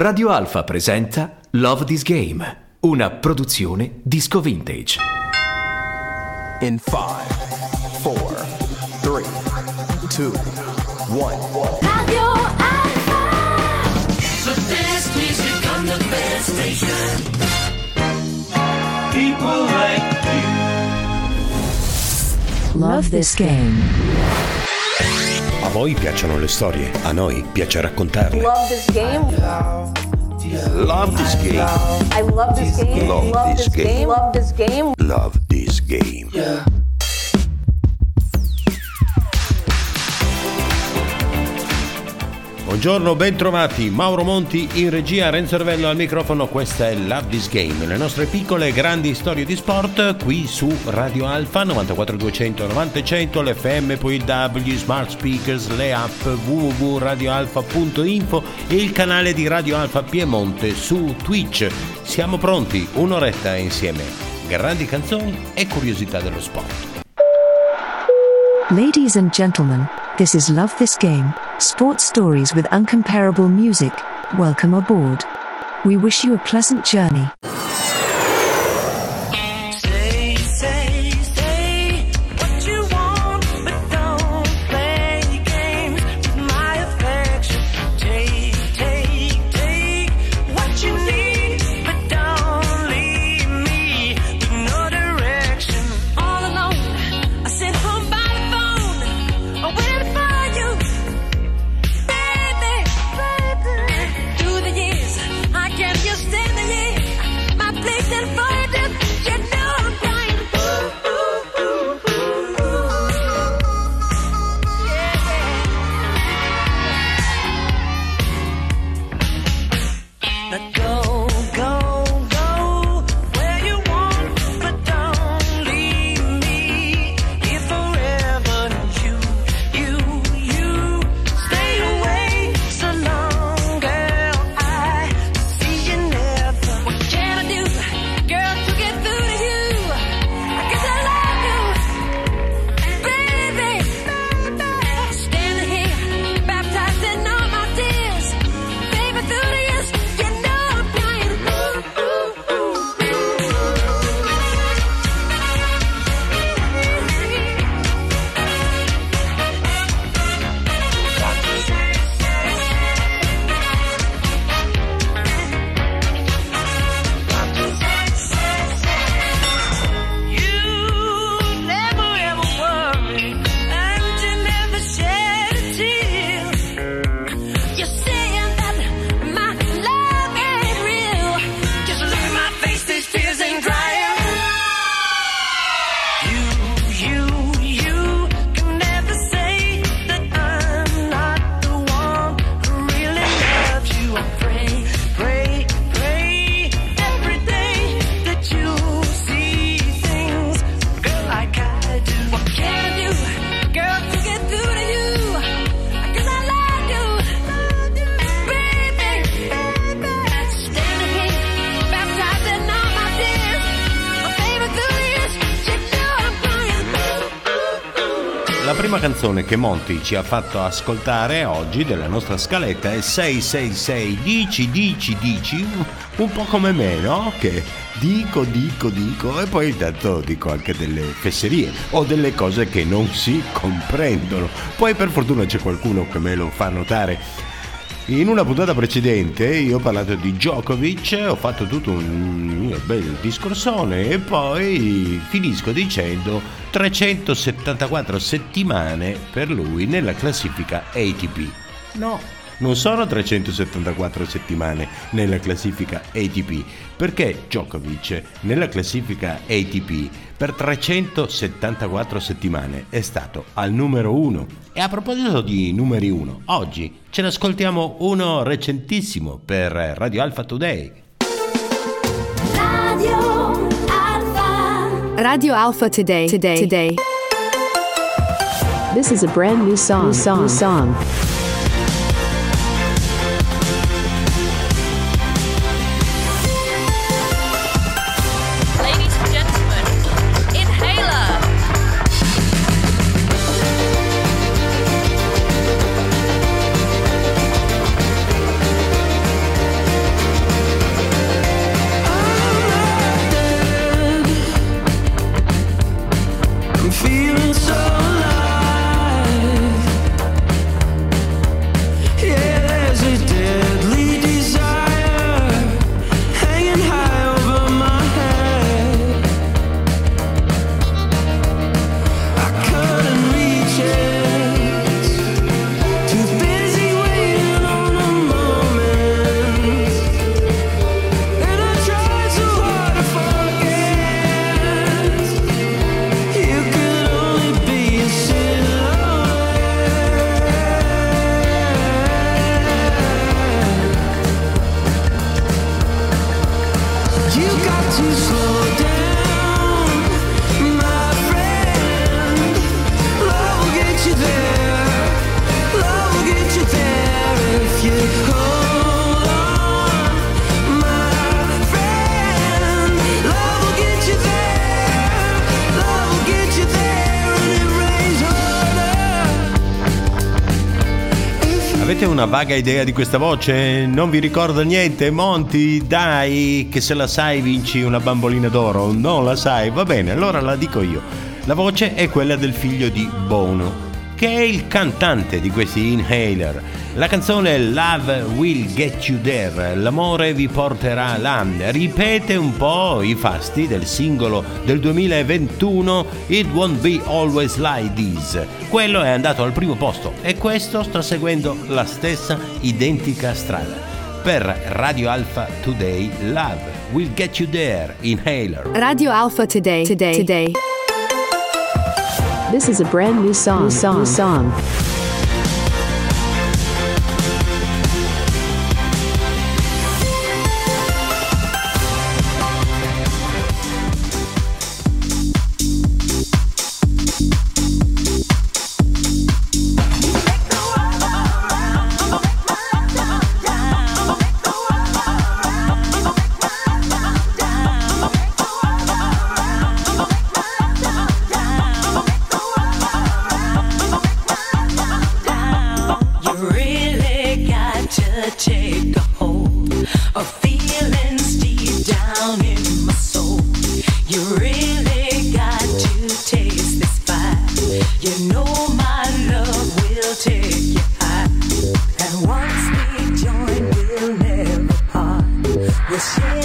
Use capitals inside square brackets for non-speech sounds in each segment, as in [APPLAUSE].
Radio Alfa presenta Love This Game, una produzione disco vintage. In 5, 4, 3, 2, 1. Radio Alpha. The best music on the best station. People like Love this game. A voi piacciono le storie, a noi piace raccontarle. Love this game. Love this game. I love this game. Love this game. Love this game. Love this game. Buongiorno, bentrovati. Mauro Monti in regia, Renzo Ervello al microfono. Questa è Love This Game, le nostre piccole e grandi storie di sport qui su Radio Alfa 94200 900, l'FM, poi il W, smart speakers, le app www.radioalfa.info e il canale di Radio Alfa Piemonte su Twitch. Siamo pronti, un'oretta insieme. Grandi canzoni e curiosità dello sport. Ladies and gentlemen, this is Love This Game, sports stories with uncomparable music. Welcome aboard. We wish you a pleasant journey. Canzone che Monti ci ha fatto ascoltare oggi della nostra scaletta è 666 Dici, dici, dici, un po' come me, no? Che dico, dico, dico e poi intanto dico anche delle fesserie o delle cose che non si comprendono. Poi per fortuna c'è qualcuno che me lo fa notare. In una puntata precedente io ho parlato di Djokovic, ho fatto tutto un mio bel discorsone e poi finisco dicendo 374 settimane per lui nella classifica ATP. No, non sono 374 settimane nella classifica ATP, perché Djokovic nella classifica ATP per 374 settimane è stato al numero 1. E a proposito di numeri 1, oggi ce ne ascoltiamo uno recentissimo per Radio Alpha Today. Radio Alpha. Radio Alpha Today. Today. Today. This is a brand new song. New song. New song. Avete una vaga idea di questa voce? Non vi ricorda niente? Monty, dai, che se la sai vinci una bambolina d'oro. Non la sai? Va bene, allora la dico io. La voce è quella del figlio di Bono, che è il cantante di questi Inhaler. La canzone Love Will Get You There, l'amore vi porterà là, ripete un po' i fasti del singolo del 2021 It Won't Be Always Like This. Quello è andato al primo posto e questo sta seguendo la stessa identica strada. Per Radio Alpha Today, Love Will Get You There, Inhaler. Radio Alpha Today. Today. Today. This is a brand new song. New song. New song. this.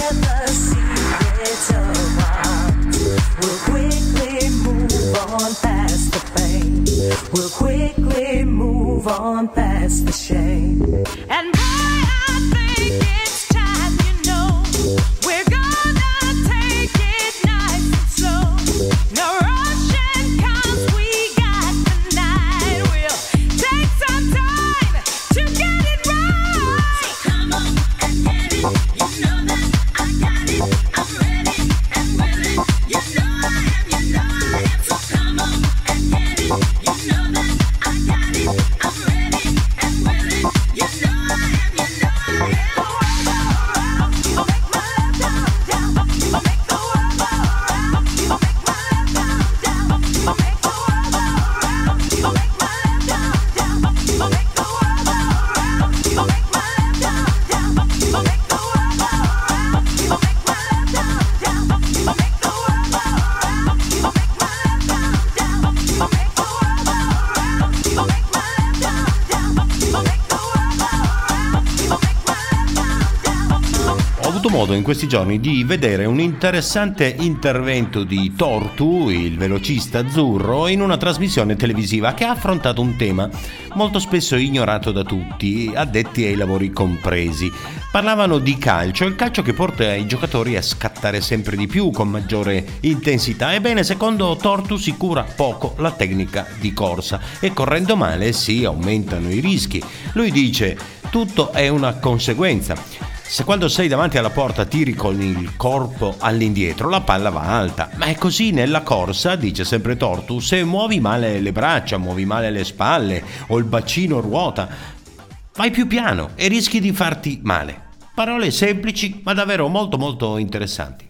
Questi giorni di vedere un interessante intervento di Tortu, il velocista azzurro, in una trasmissione televisiva che ha affrontato un tema molto spesso ignorato da tutti, addetti ai lavori compresi. Parlavano di calcio, il calcio che porta i giocatori a scattare sempre di più con maggiore intensità. Ebbene, secondo Tortu si cura poco la tecnica di corsa e correndo male si aumentano i rischi. Lui dice tutto è una conseguenza. Se quando sei davanti alla porta tiri con il corpo all'indietro, la palla va alta. Ma è così nella corsa, dice sempre Tortu, se muovi male le braccia, muovi male le spalle o il bacino ruota, vai più piano e rischi di farti male. Parole semplici ma davvero molto molto interessanti.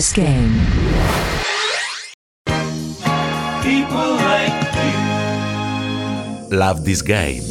This game. Love this game.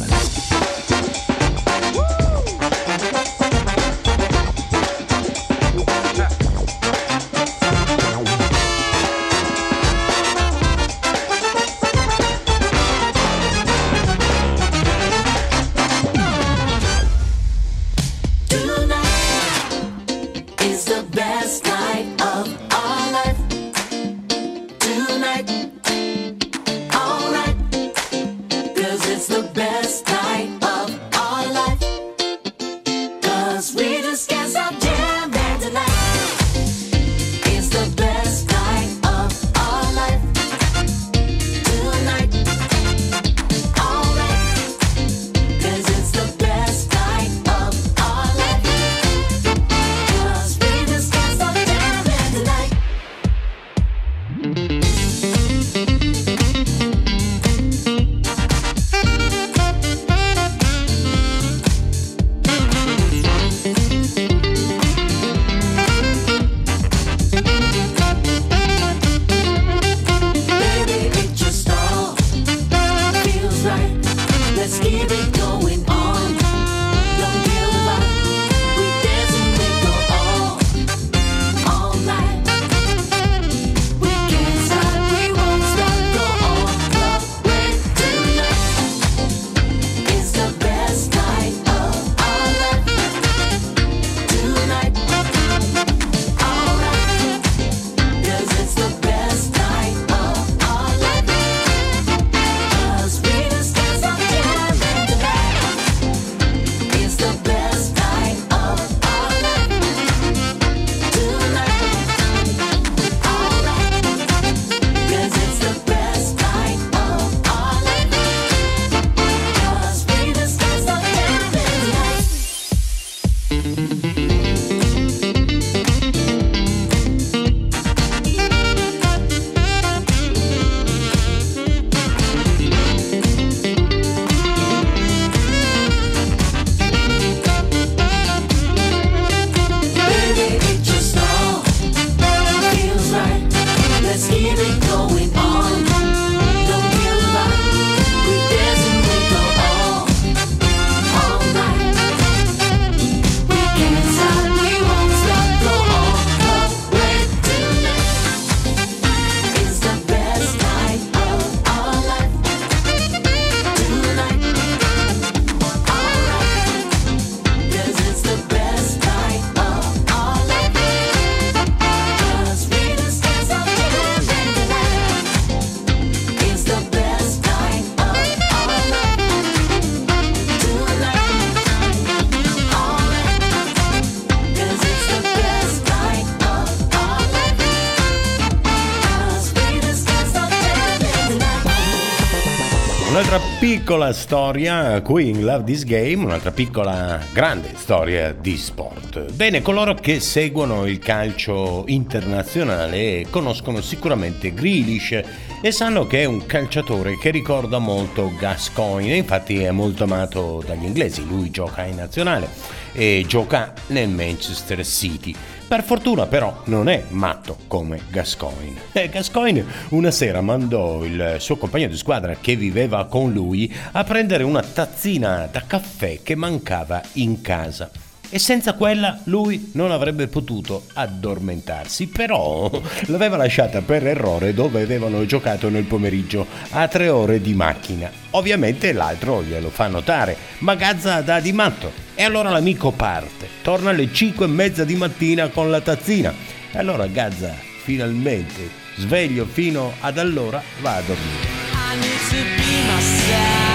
Piccola storia qui in Love This Game, un'altra piccola grande storia di sport. Bene, coloro che seguono il calcio internazionale conoscono sicuramente Grealish e sanno che è un calciatore che ricorda molto Gascoigne, infatti è molto amato dagli inglesi, lui gioca in nazionale e gioca nel Manchester City. Per fortuna però non è matto come Gascoigne. E Gascoigne una sera mandò il suo compagno di squadra che viveva con lui a prendere una tazzina da caffè che mancava in casa. E senza quella lui non avrebbe potuto addormentarsi, però [LAUGHS] l'aveva lasciata per errore dove avevano giocato nel pomeriggio a tre ore di macchina. Ovviamente l'altro glielo fa notare, ma Gazza dà di matto. E allora l'amico parte, torna alle 5 e mezza di mattina con la tazzina. E allora Gazza finalmente, sveglio fino ad allora, va a dormire. I need to be myself.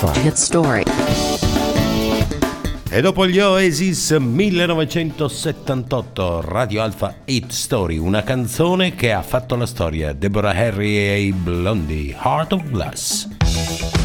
Alpha Hit Story. E dopo gli Oasis 1978, Radio Alpha Hit Story, una canzone che ha fatto la storia. Deborah Harry e i Blondie, Heart of Glass.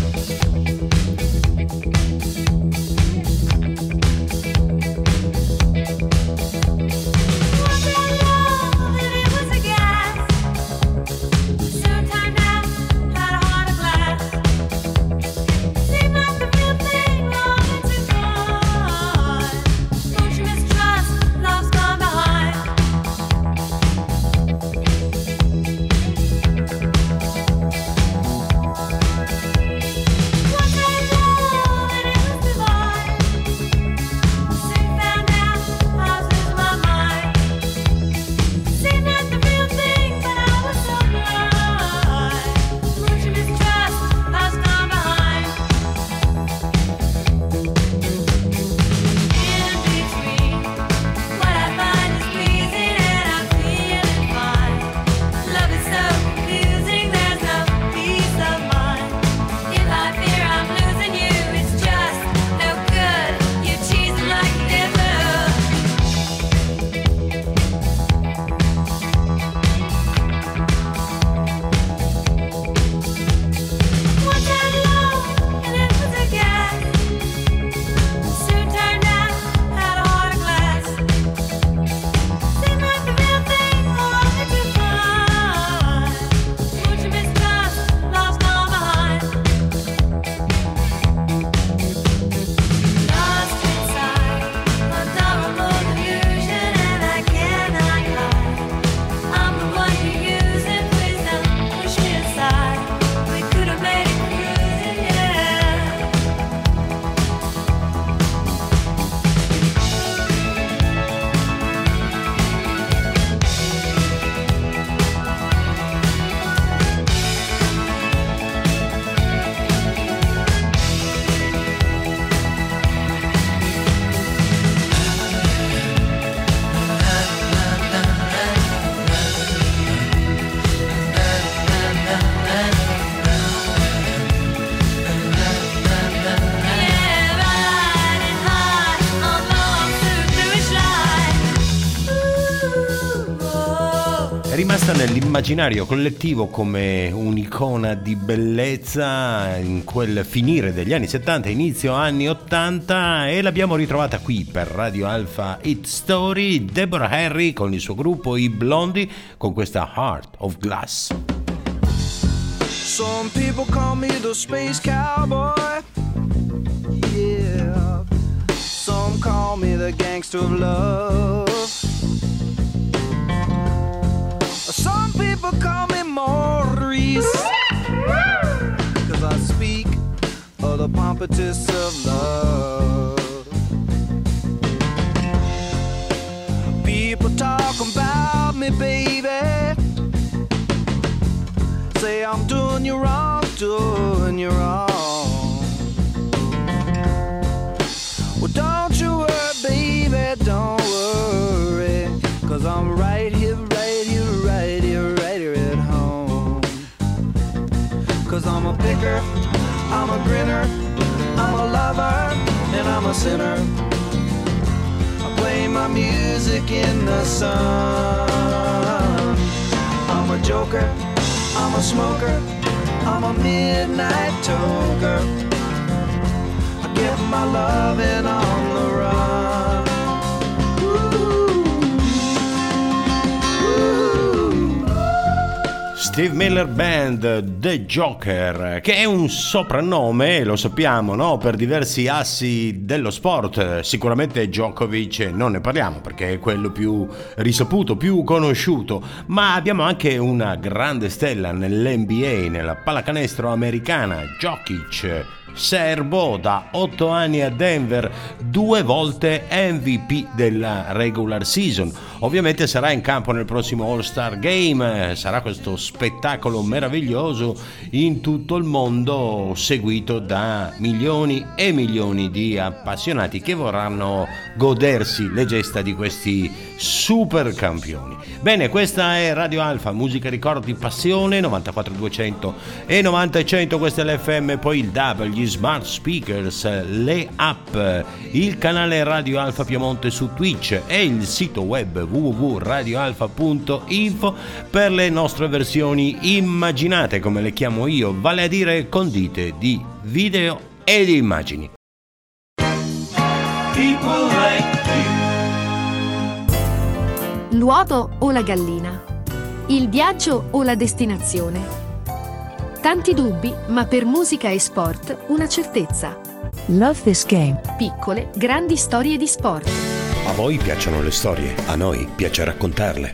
Nell'immaginario collettivo come un'icona di bellezza in quel finire degli anni 70, inizio anni 80 e l'abbiamo ritrovata qui per Radio Alpha Hit Story, Deborah Harry con il suo gruppo I Blondi con questa Heart of Glass. Some people call me the space cowboy. Yeah. Some call me the gangster of love. Some people call me Maurice. Cause I speak of the pompatus of love. People talk about me, baby. Say I'm doing you wrong, doing you wrong. Well, don't you worry, baby, don't worry. Cause I'm right here, Cause I'm a picker, I'm a grinner, I'm a lover, and I'm a sinner. I play my music in the sun. I'm a joker, I'm a smoker, I'm a midnight toker. I get my love on the Steve Miller Band, The Joker, che è un soprannome, lo sappiamo, no? per diversi assi dello sport. Sicuramente Djokovic non ne parliamo perché è quello più risaputo, più conosciuto, ma abbiamo anche una grande stella nell'NBA, nella pallacanestro americana, Jokic. Serbo da 8 anni a Denver, due volte MVP della regular season. Ovviamente sarà in campo nel prossimo All-Star Game, sarà questo spettacolo meraviglioso in tutto il mondo seguito da milioni e milioni di appassionati che vorranno godersi le gesta di questi super campioni. Bene, questa è Radio Alfa, musica ricordi passione 94200 e 90100, questa è l'FM, poi il DAB, gli smart speakers, le app, il canale Radio Alfa Piemonte su Twitch e il sito web www.radioalfa.info per le nostre versioni immaginate, come le chiamo io, vale a dire condite di video e di immagini. L'uovo o la gallina? Il viaggio o la destinazione? Tanti dubbi, ma per musica e sport una certezza. Love this game. Piccole, grandi storie di sport. A voi piacciono le storie, a noi piace raccontarle.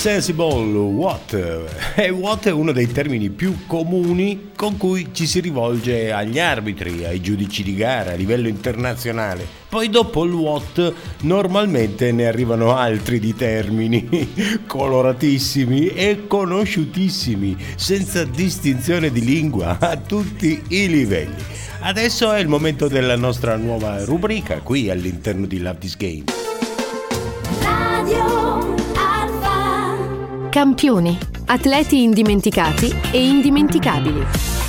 Sensible, what? E what è uno dei termini più comuni con cui ci si rivolge agli arbitri, ai giudici di gara a livello internazionale. Poi dopo il what normalmente ne arrivano altri di termini [LAUGHS] coloratissimi e conosciutissimi, senza distinzione di lingua [LAUGHS] a tutti i livelli. Adesso è il momento della nostra nuova rubrica qui all'interno di Love This Game. Campioni, atleti indimenticati e indimenticabili.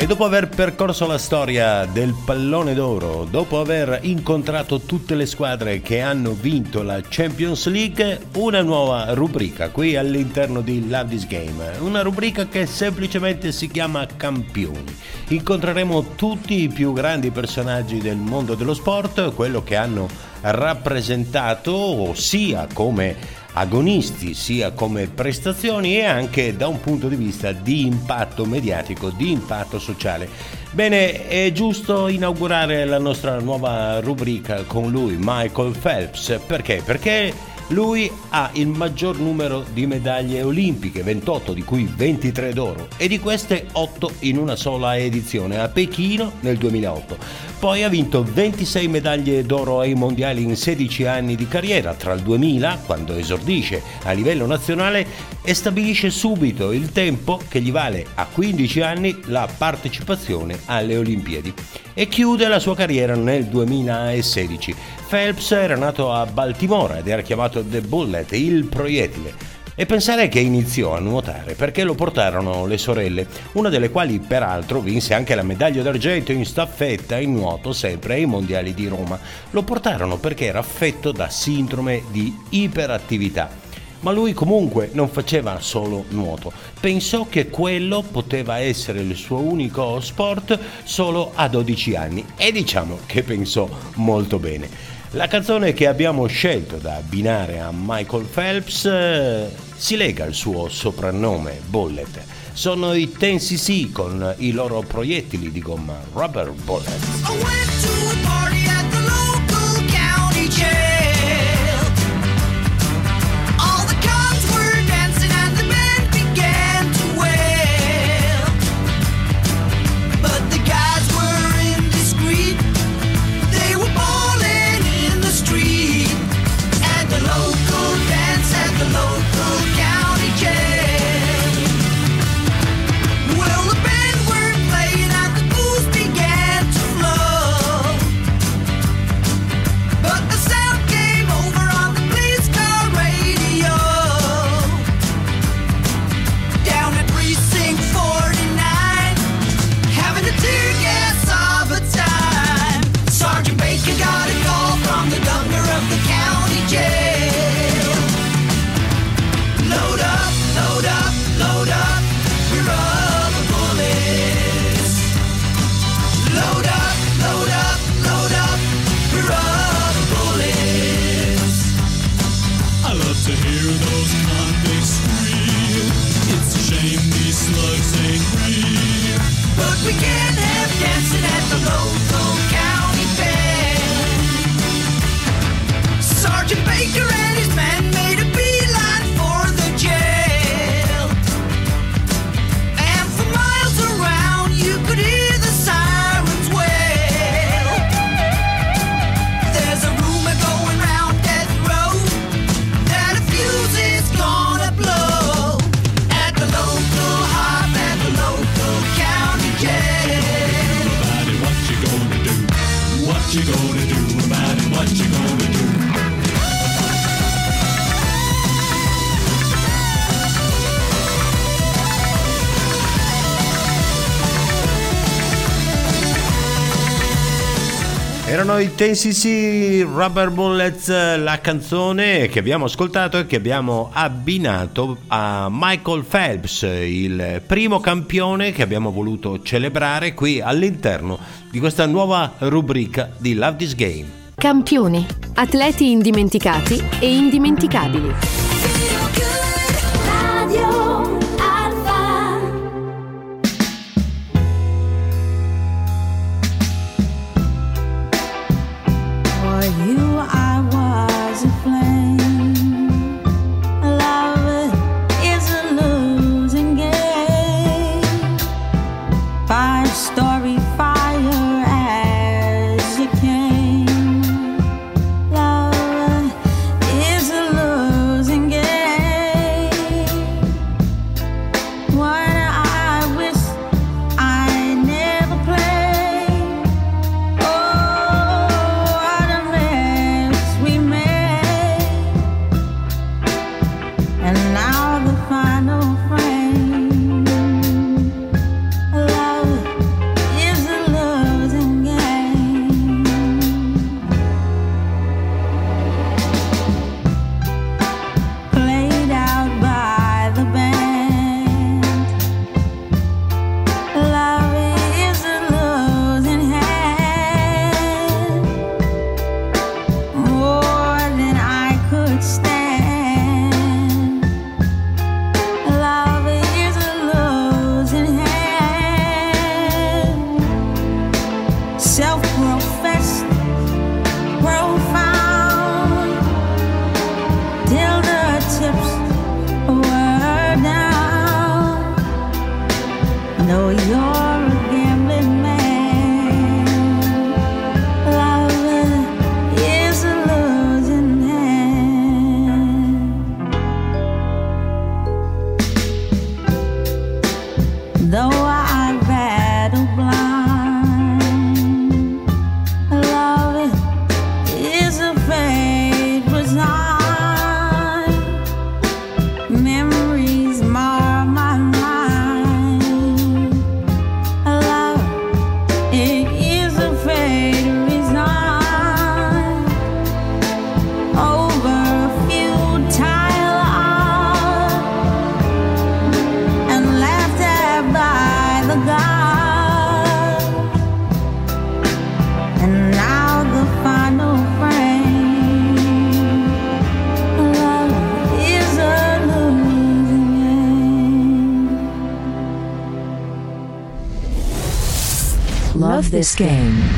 E dopo aver percorso la storia del pallone d'oro, dopo aver incontrato tutte le squadre che hanno vinto la Champions League, una nuova rubrica qui all'interno di Love This Game. Una rubrica che semplicemente si chiama Campioni. Incontreremo tutti i più grandi personaggi del mondo dello sport, quello che hanno rappresentato sia come agonisti sia come prestazioni e anche da un punto di vista di impatto mediatico, di impatto sociale. Bene, è giusto inaugurare la nostra nuova rubrica con lui, Michael Phelps, perché? Perché Lui ha il maggior numero di medaglie olimpiche, 28 di cui 23 d'oro e di queste 8 in una sola edizione a Pechino nel 2008. Poi ha vinto 26 medaglie d'oro ai mondiali in 16 anni di carriera, tra il 2000, quando esordisce a livello nazionale, e stabilisce subito il tempo che gli vale a 15 anni la partecipazione alle Olimpiadi. E chiude la sua carriera nel 2016. Phelps era nato a Baltimora ed era chiamato The Bullet, il proiettile. E pensare che iniziò a nuotare perché lo portarono le sorelle, una delle quali peraltro vinse anche la medaglia d'argento in staffetta in nuoto sempre ai mondiali di Roma. Lo portarono perché era affetto da sindrome di iperattività. Ma lui comunque non faceva solo nuoto, pensò che quello poteva essere il suo unico sport solo a 12 anni e diciamo che pensò molto bene. La canzone che abbiamo scelto da abbinare a Michael Phelps eh, si lega al suo soprannome, Bullet. Sono i TNCC con i loro proiettili di gomma, Rubber Bullet. I TNCC Rubber Bullets, la canzone che abbiamo ascoltato e che abbiamo abbinato a Michael Phelps, il primo campione che abbiamo voluto celebrare qui all'interno di questa nuova rubrica di Love This Game. Campioni, atleti indimenticati e indimenticabili. game.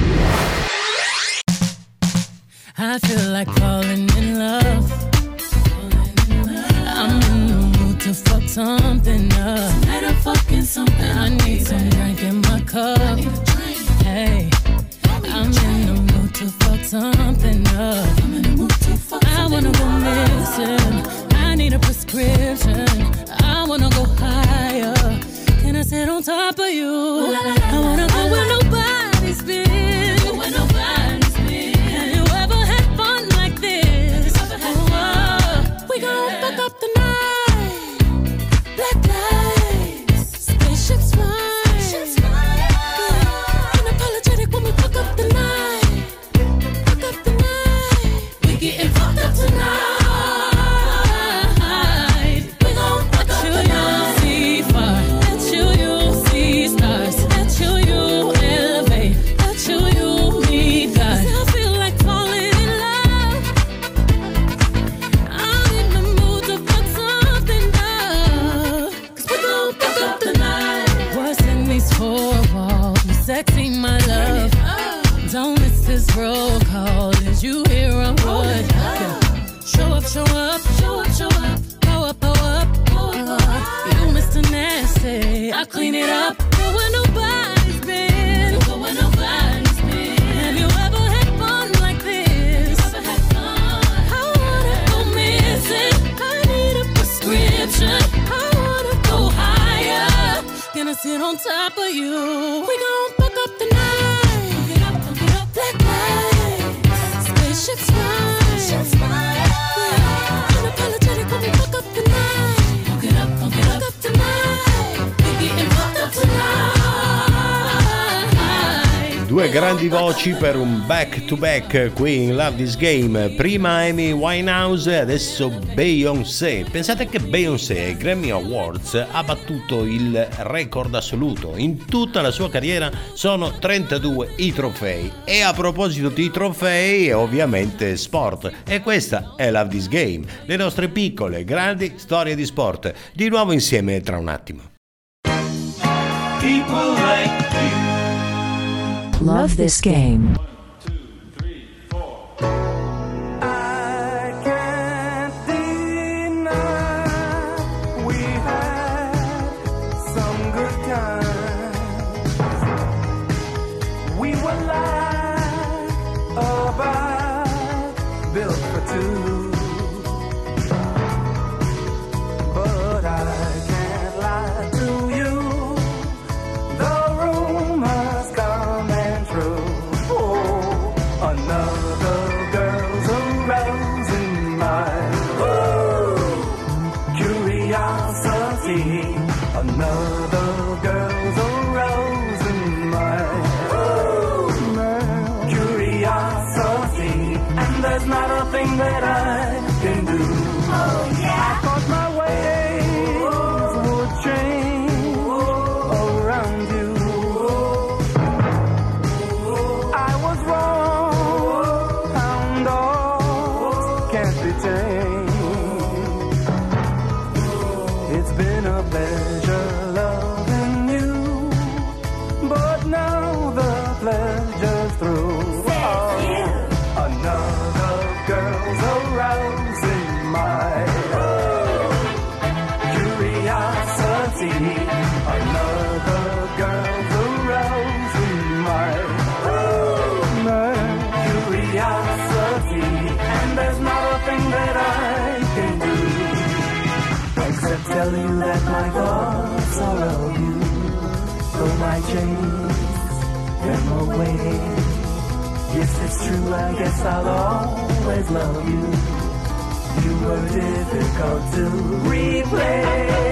Ricci per un back to back qui in Love This Game. Prima Amy Winehouse, adesso Beyoncé. Pensate che Beyoncé ai Grammy Awards ha battuto il record assoluto. In tutta la sua carriera sono 32 i trofei. E a proposito di trofei, ovviamente sport. E questa è Love This Game, le nostre piccole, grandi storie di sport. Di nuovo insieme tra un attimo. People like Love this game. tell you that my thoughts are of you. Though I chase them away. Yes, it's true, I guess I'll always love you. You were difficult to replace.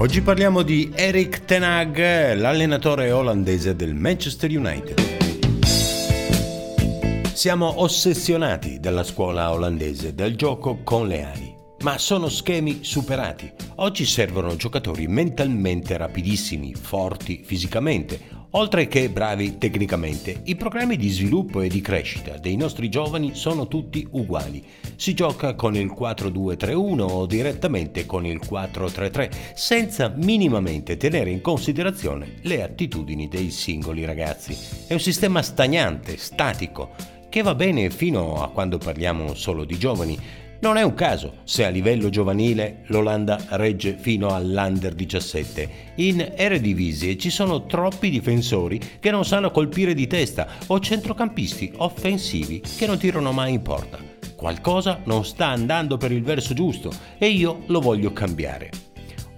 Oggi parliamo di Eric Ten Hag, l'allenatore olandese del Manchester United. Siamo ossessionati dalla scuola olandese del gioco con le ali, ma sono schemi superati. Oggi servono giocatori mentalmente rapidissimi, forti fisicamente, oltre che bravi tecnicamente. I programmi di sviluppo e di crescita dei nostri giovani sono tutti uguali. Si gioca con il 4-2-3-1 o direttamente con il 4-3-3, senza minimamente tenere in considerazione le attitudini dei singoli ragazzi. È un sistema stagnante, statico, che va bene fino a quando parliamo solo di giovani. Non è un caso se a livello giovanile l'Olanda regge fino all'Under 17. In Eredivisie ci sono troppi difensori che non sanno colpire di testa o centrocampisti offensivi che non tirano mai in porta. Qualcosa non sta andando per il verso giusto e io lo voglio cambiare.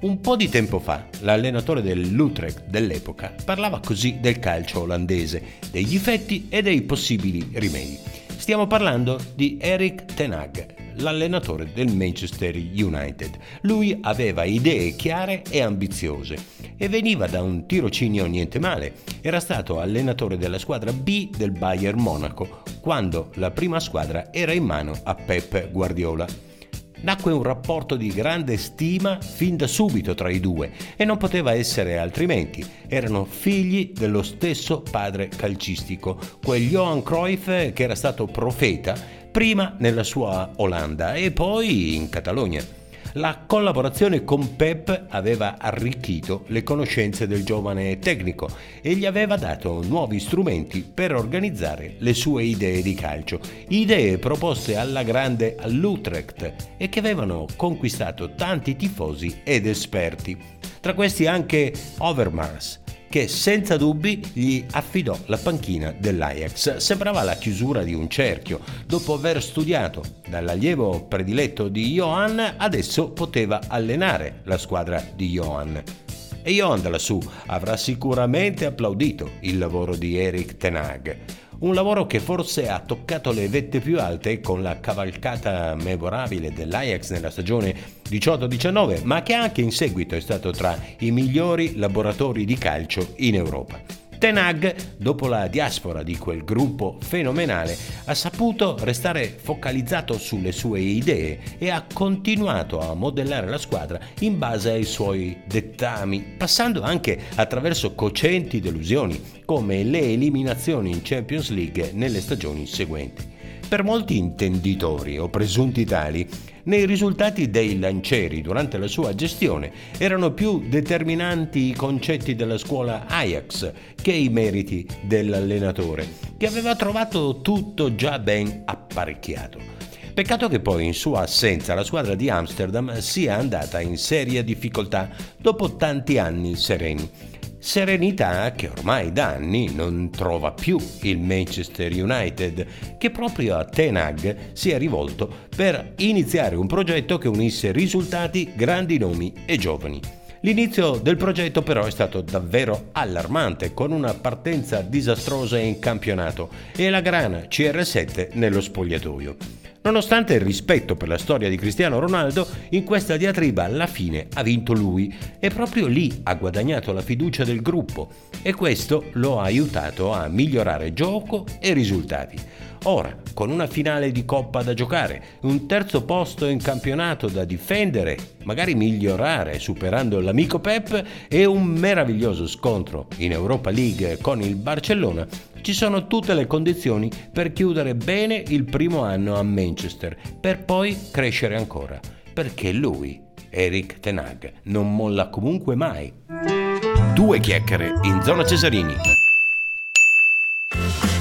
Un po' di tempo fa l'allenatore dell'Utrecht dell'epoca parlava così del calcio olandese, dei difetti e dei possibili rimedi. Stiamo parlando di Eric Ten Hag, l'allenatore del Manchester United. Lui aveva idee chiare e ambiziose e veniva da un tirocinio niente male. Era stato allenatore della squadra B del Bayern Monaco quando la prima squadra era in mano a Pep Guardiola. Nacque un rapporto di grande stima fin da subito tra i due e non poteva essere altrimenti. Erano figli dello stesso padre calcistico, quel Johan Cruyff che era stato profeta prima nella sua Olanda e poi in Catalogna. La collaborazione con Pep aveva arricchito le conoscenze del giovane tecnico e gli aveva dato nuovi strumenti per organizzare le sue idee di calcio, idee proposte alla grande all'Utrecht e che avevano conquistato tanti tifosi ed esperti. Tra questi anche Overmars, che senza dubbi gli affidò la panchina dell'Ajax. Sembrava la chiusura di un cerchio. Dopo aver studiato dall'allievo prediletto di Johan, adesso poteva allenare la squadra di Johan. E Johan da lassù avrà sicuramente applaudito il lavoro di Eric Ten Hag. Un lavoro che forse ha toccato le vette più alte con la cavalcata memorabile dell'Ajax nella stagione 18-19, ma che anche in seguito è stato tra i migliori laboratori di calcio in Europa. Ten Hag, dopo la diaspora di quel gruppo fenomenale, ha saputo restare focalizzato sulle sue idee e ha continuato a modellare la squadra in base ai suoi dettami, passando anche attraverso cocenti delusioni come le eliminazioni in Champions League nelle stagioni seguenti. Per molti intenditori o presunti tali, nei risultati dei lancieri durante la sua gestione erano più determinanti i concetti della scuola Ajax che i meriti dell'allenatore, che aveva trovato tutto già ben apparecchiato. Peccato che poi in sua assenza la squadra di Amsterdam sia andata in seria difficoltà dopo tanti anni sereni. Serenità che ormai da anni non trova più il Manchester United, che proprio a Ten Hag si è rivolto per iniziare un progetto che unisse risultati, grandi nomi e giovani. L'inizio del progetto però è stato davvero allarmante, con una partenza disastrosa in campionato e la grana CR7 nello spogliatoio. Nonostante il rispetto per la storia di Cristiano Ronaldo, in questa diatriba alla fine ha vinto lui e proprio lì ha guadagnato la fiducia del gruppo e questo lo ha aiutato a migliorare gioco e risultati. Ora, con una finale di coppa da giocare, un terzo posto in campionato da difendere, magari migliorare superando l'amico Pep e un meraviglioso scontro in Europa League con il Barcellona, ci sono tutte le condizioni per chiudere bene il primo anno a Manchester, per poi crescere ancora, perché lui, Eric Ten Hag, non molla comunque mai. Due chiacchiere in zona Cesarini.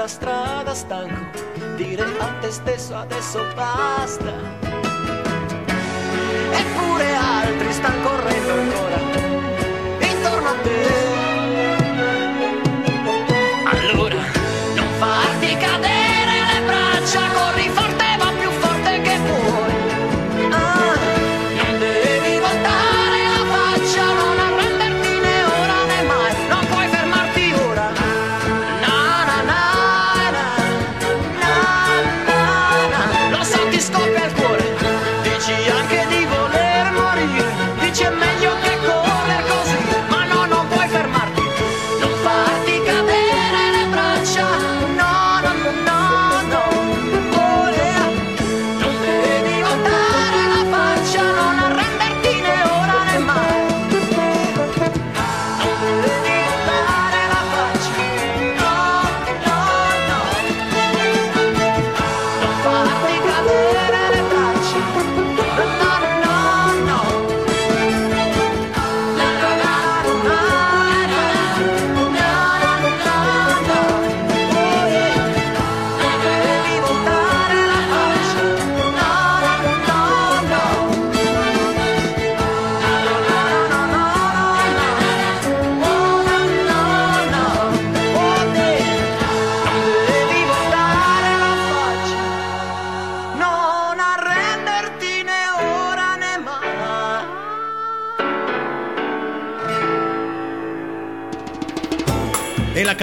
da strada stanco dire a te stesso adesso basta. Eppure altri stanno correndo ancora intorno a te.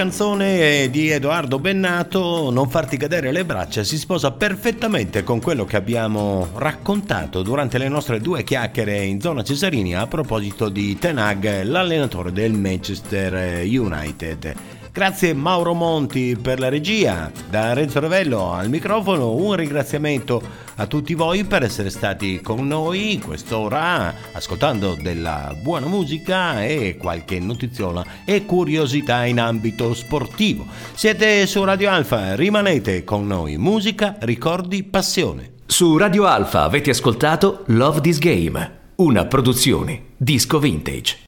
Canzone di Edoardo Bennato, Non farti cadere le braccia, si sposa perfettamente con quello che abbiamo raccontato durante le nostre due chiacchiere in zona Cesarini a proposito di Tenag, l'allenatore del Manchester United. Grazie Mauro Monti per la regia, da Renzo Revello al microfono, un ringraziamento a tutti voi per essere stati con noi in quest'ora ascoltando della buona musica e qualche notiziola e curiosità in ambito sportivo. Siete su Radio Alfa, rimanete con noi, musica, ricordi, passione. Su Radio Alfa avete ascoltato Love This Game, una produzione disco vintage.